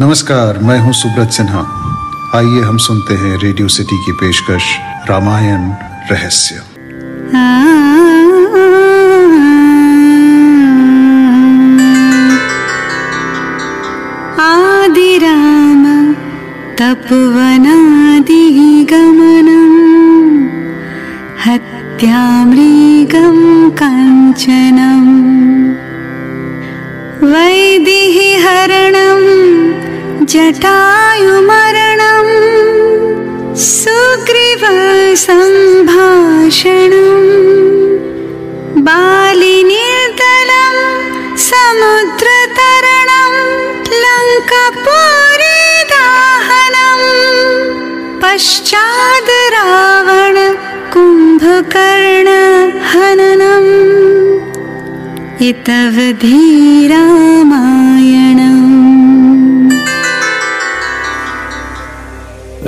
नमस्कार, मैं हूँ सुब्रत सिन्हा। आइए हम सुनते हैं रेडियो सिटी की पेशकश, रामायण रहस्य। आदि राम तपोवनादिगमनम् जटायुमरणं सुग्रीवसम्भाषणम् बालिनिर्दलं समुद्रतरणं लङ्कपुरी दाहनम् पश्चाद् रावण कुम्भकर्णहननम् इतवधि रामायणम्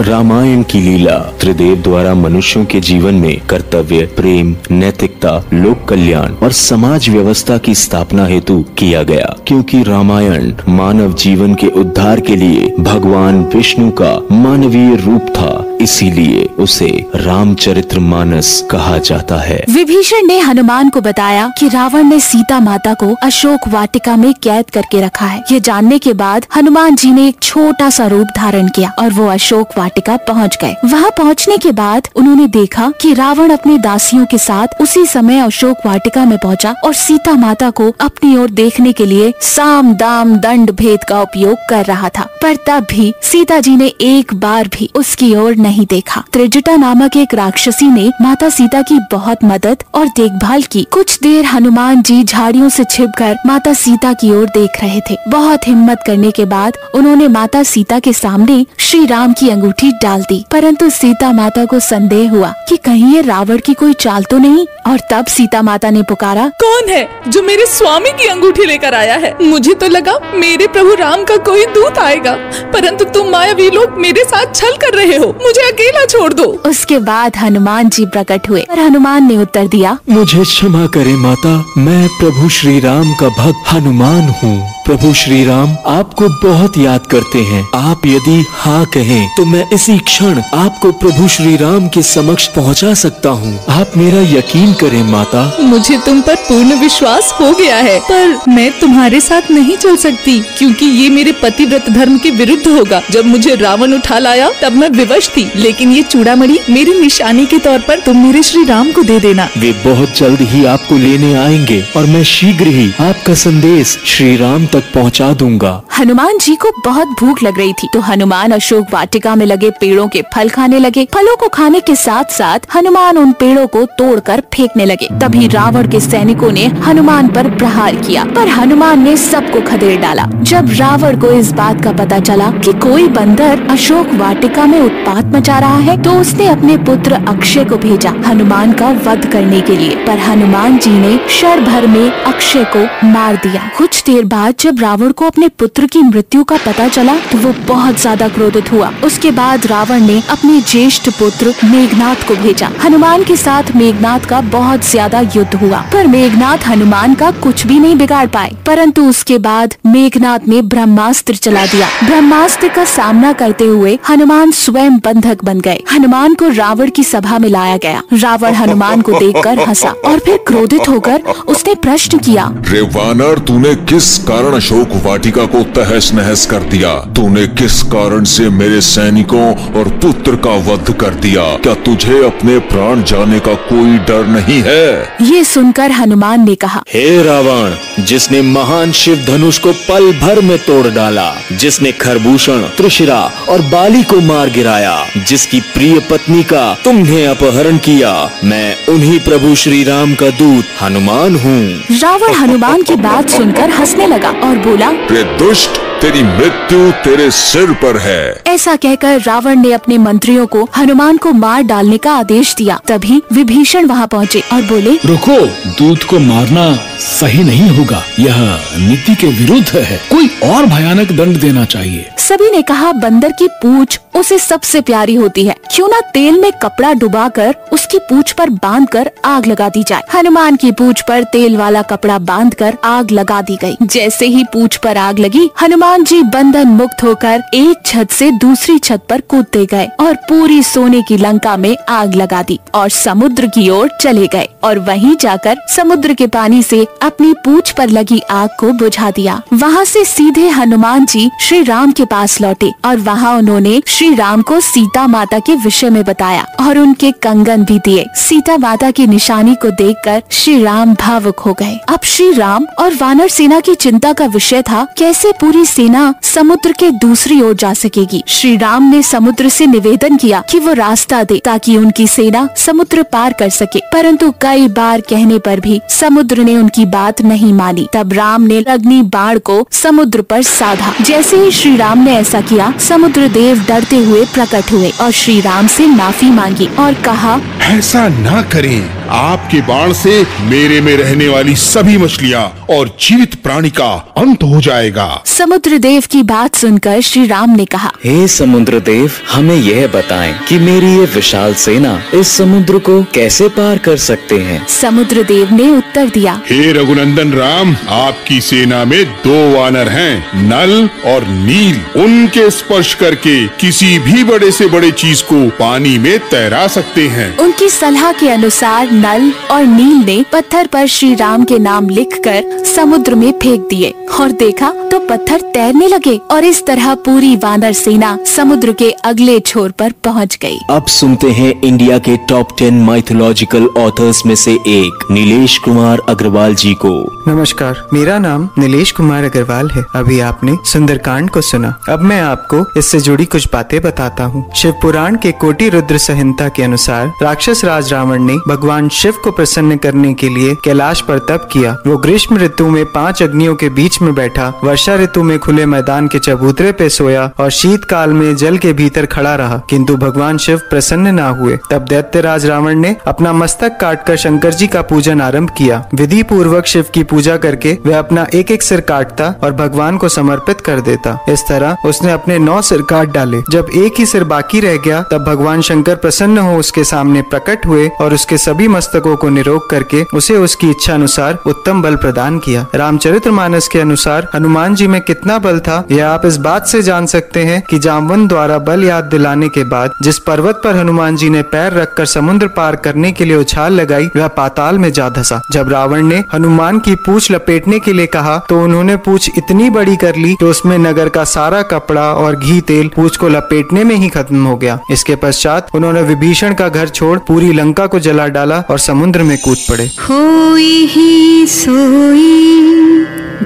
रामायण की लीला त्रिदेव द्वारा मनुष्यों के जीवन में कर्तव्य, प्रेम, नैतिकता, लोक कल्याण और समाज व्यवस्था की स्थापना हेतु किया गया। क्योंकि रामायण मानव जीवन के उद्धार के लिए भगवान विष्णु का मानवीय रूप था इसीलिए उसे रामचरित्र मानस कहा जाता है। विभीषण ने हनुमान को बताया कि रावण ने सीता माता को अशोक वाटिका में कैद करके रखा है। ये जानने के बाद हनुमान जी ने एक छोटा सा रूप धारण किया और वो अशोक वाटिका पहुँच गए। वहाँ पहुँचने के बाद उन्होंने देखा कि रावण अपनी दासियों के साथ उसी समय अशोक वाटिका में पहुँचा और सीता माता को अपनी ओर देखने के लिए साम दाम दंड भेद का उपयोग कर रहा था। पर तब भी सीता जी ने एक बार भी उसकी ओर नहीं देखा। त्रिजटा नामक एक राक्षसी ने माता सीता की बहुत मदद और देखभाल की। कुछ देर हनुमान जी झाड़ियों से छिपकर माता सीता की ओर देख रहे थे। बहुत हिम्मत करने के बाद उन्होंने माता सीता के सामने श्री राम की अंगूठी डाल दी। परंतु सीता माता को संदेह हुआ कि कहीं ये रावण की कोई चाल तो नहीं। और तब सीता माता ने पुकारा, कौन है जो मेरे स्वामी की अंगूठी लेकर आया है? मुझे तो लगा मेरे प्रभु राम का कोई दूत आएगा। परंतु तुम मायावी लोग मेरे साथ छल कर रहे हो। मुझे अकेला छोड़ दो। उसके बाद हनुमान जी प्रकट हुए। और हनुमान ने उत्तर दिया मुझे क्षमा करे माता मैं प्रभु श्री राम का भक्त हनुमान हूँ। प्रभु श्री राम आपको बहुत याद करते हैं। आप यदि हाँ कहें तो मैं इसी क्षण आपको प्रभु श्री राम के समक्ष पहुँचा सकता हूँ। आप मेरा यकीन करें माता। मुझे तुम पर पूर्ण विश्वास हो गया है पर मैं तुम्हारे साथ नहीं चल सकती क्योंकि ये मेरे पतिव्रत धर्म के विरुद्ध होगा। जब मुझे रावण उठा लाया तब मैं विवश थी। लेकिन ये चूड़ामणि मेरी निशानी के तौर पर तुम मेरे श्री राम को दे देना। वे बहुत जल्द ही आपको लेने आएँगे और मैं शीघ्र ही आपका संदेश श्री राम तक पहुँचा दूँगा। हनुमान जी को बहुत भूख लग रही थी तो हनुमान अशोक वाटिका में लगे पेड़ों के फल खाने लगे। फलों को खाने के साथ साथ हनुमान उन पेड़ों को तोड़कर फेंकने लगे। तभी रावण के सैनिकों ने हनुमान पर प्रहार किया पर हनुमान ने सबको खदेड़ डाला। जब रावण को इस बात का पता चला कि कोई बंदर अशोक वाटिका में उत्पात मचा रहा है तो उसने अपने पुत्र अक्षय को भेजा हनुमान का वध करने के लिए। पर हनुमान जी ने शर भर में अक्षय को मार दिया। कुछ देर बाद जब रावण को अपने पुत्र की मृत्यु का पता चला तो वो बहुत ज़्यादा क्रोधित हुआ। उसके बाद रावण ने अपने ज्येष्ठ पुत्र मेघनाथ को भेजा। हनुमान के साथ मेघनाथ का बहुत ज़्यादा युद्ध हुआ, पर मेघनाथ हनुमान का कुछ भी नहीं बिगाड़ पाए। परंतु उसके बाद मेघनाथ ने ब्रह्मास्त्र चला दिया। ब्रह्मास्त्र का सामना करते हुए हनुमान स्वयं बंधक बन गए। हनुमान को रावण की सभा में लाया गया। रावण हनुमान को देखकर हंसा और फिर क्रोधित होकर उसने प्रश्न किया रे वानर तूने किस कारण अशोक वाटिका को तहस नहस कर दिया? तूने किस कारण से मेरे सैनिकों और पुत्र का वध कर दिया? क्या तुझे अपने प्राण जाने का कोई डर नहीं है? ये सुनकर हनुमान ने कहा हे रावण जिसने महान शिव धनुष को पल भर में तोड़ डाला जिसने खरभूषण त्रिशिरा और बाली को मार गिराया जिसकी प्रिय पत्नी का तुमने अपहरण किया। मैं उन्हीं प्रभु श्री राम का दूत हनुमान हूँ। रावण हनुमान की बात सुनकर हंसने लगा और बोला दुष्ट तेरी मृत्यु तेरे सिर पर है। ऐसा कहकर रावण ने अपने मंत्रियों को हनुमान को मार डालने का आदेश दिया। तभी विभीषण वहाँ पहुँचे और बोले रुको दूत को मारना सही नहीं होगा। यह नीति के विरुद्ध है। कोई और भयानक दंड देना चाहिए। सभी ने कहा बंदर की पूछ उसे सबसे प्यारी होती है। क्यों ना तेल में कपड़ा डुबाकर उसकी पूछ पर बांधकर आग लगा दी जाए। हनुमान की पूछ पर तेल वाला कपड़ा बांधकर आग लगा दी गई। जैसे ही पूछ पर आग लगी, हनुमान जी बंधन मुक्त होकर एक छत से दूसरी छत पर कूदते गए और पूरी सोने की लंका में आग लगा दी और समुद्र की ओर चले गए और वहीं जाकर समुद्र के पानी से अपनी पूछ पर लगी आग को बुझा दिया। वहाँ से सीधे हनुमान जी श्री राम के पास लौटे और वहाँ उन्होंने श्री राम को सीता माता के विषय में बताया और उनके कंगन भी दिए। सीता माता की निशानी को देखकर श्री राम भावुक हो गए। अब श्री राम और वानर सेना की चिंता का विषय था कैसे पूरी सेना समुद्र के दूसरी ओर जा सकेगी। श्री राम ने समुद्र से निवेदन किया कि वो रास्ता दे ताकि उनकी सेना समुद्र पार कर सके। परंतु कई बार कहने पर भी समुद्र ने उनकी बात नहीं मानी। तब राम ने अग्नि बाढ़ को समुद्र पर साधा। जैसे ही श्री राम ने ऐसा किया समुद्र देव डरते हुए प्रकट हुए और श्री राम से माफ़ी मांगी और कहा ऐसा ना करें। आपके बाण से मेरे में रहने वाली सभी मछलियाँ और जीवित प्राणी का अंत हो जाएगा। समुद्र देव की बात सुनकर श्री राम ने कहा हे समुद्र देव हमें यह बताएँ कि मेरी ये विशाल सेना इस समुद्र को कैसे पार कर सकते हैं। समुद्र देव ने उत्तर दिया हे रघुनंदन राम आपकी सेना में दो वानर हैं नल और नील। उनके स्पर्श करके किसी भी बड़े से बड़े चीज़ को पानी में तैरा सकते हैं। उनकी सलाह के अनुसार नल और नील ने पत्थर पर श्री राम के नाम लिखकर समुद्र में फेंक दिए और देखा तो पत्थर तैरने लगे और इस तरह पूरी वानर सेना समुद्र के अगले छोर पर पहुँच गई। अब सुनते हैं इंडिया के टॉप टेन माइथोलॉजिकल ऑथर्स में से एक नीलेश कुमार अग्रवाल जी को। नमस्कार मेरा नाम नीलेश कुमार अग्रवाल है। अभी आपने सुंदरकांड को सुना। अब मैं आपको इससे जुड़ी कुछ बातें बताता हूँ। शिव पुराण के कोटि रुद्र संहिता के अनुसार राक्षस राज रावण ने भगवान शिव को प्रसन्न करने के लिए कैलाश पर तप किया। वो ग्रीष्म ऋतु में पाँच अग्नियों के बीच में बैठा, वर्षा ऋतु में खुले मैदान के चबूतरे पे सोया और शीत काल में जल के भीतर खड़ा रहा। किंतु भगवान शिव प्रसन्न ना हुए। तब दैत्यराज रावण ने अपना मस्तक काटकर शंकर जी का पूजन आरंभ किया। विधि पूर्वक शिव की पूजा करके वह अपना एक एक सिर काटता और भगवान को समर्पित कर देता। इस तरह उसने अपने नौ सिर काट डाले। जब एक ही सिर बाकी रह गया, तब भगवान शंकर प्रसन्न हो उसके सामने प्रकट हुए और उसके सभी मस्तकों को निरोग करके उसे उसकी इच्छा अनुसार उत्तम बल प्रदान किया। रामचरित्र मानस के अनुसार, हनुमान जी में कितना बल था, यह आप इस बात से जान सकते हैं कि जामवन द्वारा बल याद दिलाने के बाद, जिस पर्वत पर हनुमान जी ने पैर रखकर समुद्र पार करने के लिए उछाल लगाई, वह पाताल में जा धसा। जब रावण ने हनुमान की पूछ लपेटने के लिए कहा तो उन्होंने पूछ इतनी बड़ी कर ली कि उसमें नगर का सारा कपड़ा और घी तेल पूछ को लपेटने में ही खत्म हो गया। इसके पश्चात उन्होंने विभीषण का घर छोड़ पूरी लंका को जला डाला और समुद्र में कूद पड़े। होई ही सोई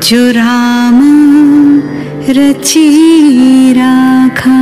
जो राम रची राखा।